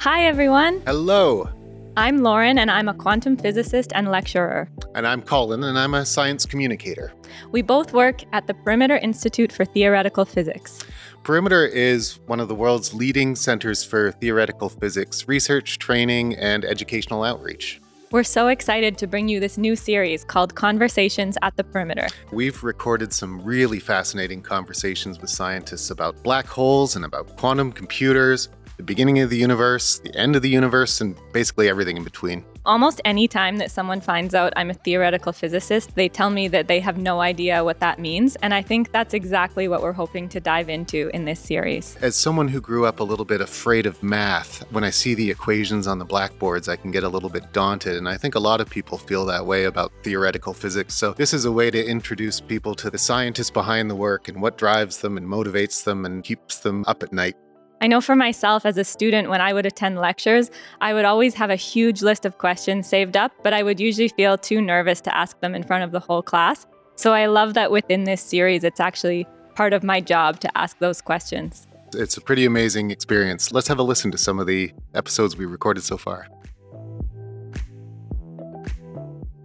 Hi, everyone. Hello. I'm Lauren, and I'm a quantum physicist and lecturer. And I'm Colin, and I'm a science communicator. We both work at the Perimeter Institute for Theoretical Physics. Perimeter is one of the world's leading centers for theoretical physics research, training, and educational outreach. We're so excited to bring you this new series called Conversations at the Perimeter. We've recorded some really fascinating conversations with scientists about black holes and about quantum computers, the beginning of the universe, the end of the universe, and basically everything in between. Almost any time that someone finds out I'm a theoretical physicist, they tell me that they have no idea what that means. And I think that's exactly what we're hoping to dive into in this series. As someone who grew up a little bit afraid of math, when I see the equations on the blackboards, I can get a little bit daunted. And I think a lot of people feel that way about theoretical physics. So this is a way to introduce people to the scientists behind the work and what drives them and motivates them and keeps them up at night. I know for myself as a student, when I would attend lectures, I would always have a huge list of questions saved up, but I would usually feel too nervous to ask them in front of the whole class. So I love that within this series, it's actually part of my job to ask those questions. It's a pretty amazing experience. Let's have a listen to some of the episodes we recorded so far.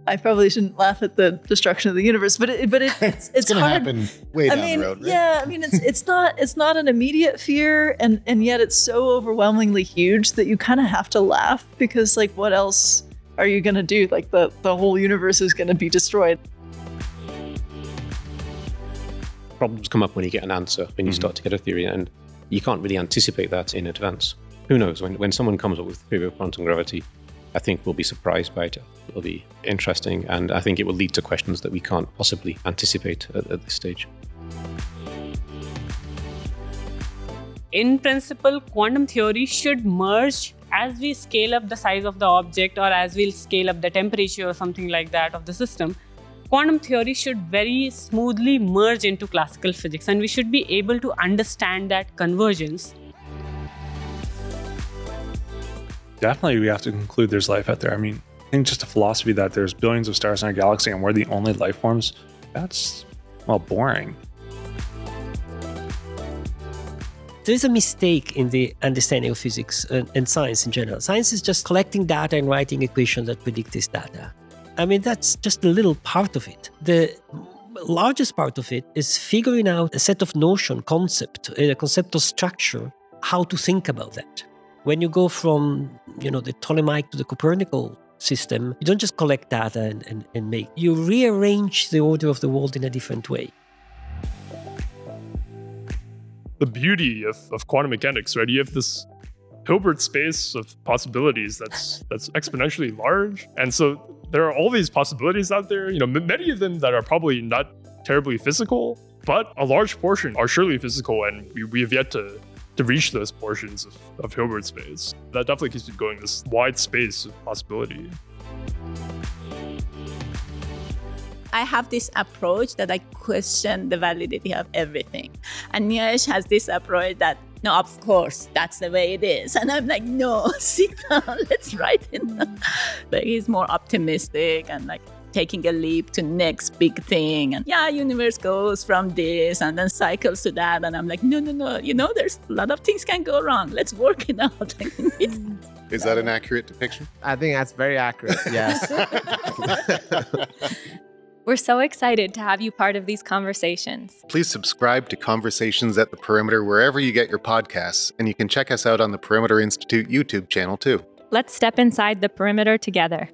I probably shouldn't laugh at the destruction of the universe, but it, but it, it's it's, gonna hard. happen way I down mean, the road, right? yeah, I mean, it's it's not it's not an immediate fear, and and yet it's so overwhelmingly huge that you kind of have to laugh because like, what else are you gonna do? Like the the whole universe is gonna be destroyed. Problems come up when you get an answer, when you Mhm. start to get a theory, and you can't really anticipate that in advance. Who knows? When, when someone comes up with a theory of quantum gravity, I think we'll be surprised by it. It'll be interesting, and I think it will lead to questions that we can't possibly anticipate at, at this stage. in principle, quantum theory should merge as we scale up the size of the object or as we'll scale up the temperature or something like that of the system. Quantum theory should very smoothly merge into classical physics, and we should be able to understand that convergence. Definitely, we have to conclude there's life out there. I mean, I think just a philosophy that there's billions of stars in our galaxy and we're the only life forms, that's, well, boring. There is a mistake in the understanding of physics and, and science in general. Science is just collecting data and writing equations that predict this data. I mean, that's just a little part of it. The largest part of it is figuring out a set of notion, concept, a concept of structure, how to think about that. When you go from, you know, the Ptolemaic to the Copernican system, you don't just collect data and, and, and make, you rearrange the order of the world in a different way. the beauty of, of quantum mechanics, right? You have this Hilbert space of possibilities that's that's exponentially large, and so there are all these possibilities out there. You know, many of them that are probably not terribly physical, but a large portion are surely physical, and we, we have yet to to reach those portions of, of Hilbert space. That definitely keeps you going. This wide space of possibility. I have this approach that I question the validity of everything. And Niayesh has this approach that, no, of course, that's the way it is. And I'm like, no, sit down, let's write it. but he's more optimistic and like taking a leap to next big thing. And yeah, universe goes from this and then cycles to that. And I'm like, no, no, no, you know, there's a lot of things can go wrong. Let's work it out. Is that an accurate depiction? I think that's very accurate. Yes. We're so excited to have you part of these conversations. Please subscribe to Conversations at the Perimeter wherever you get your podcasts, and you can check us out on the Perimeter Institute YouTube channel too. Let's step inside the perimeter together.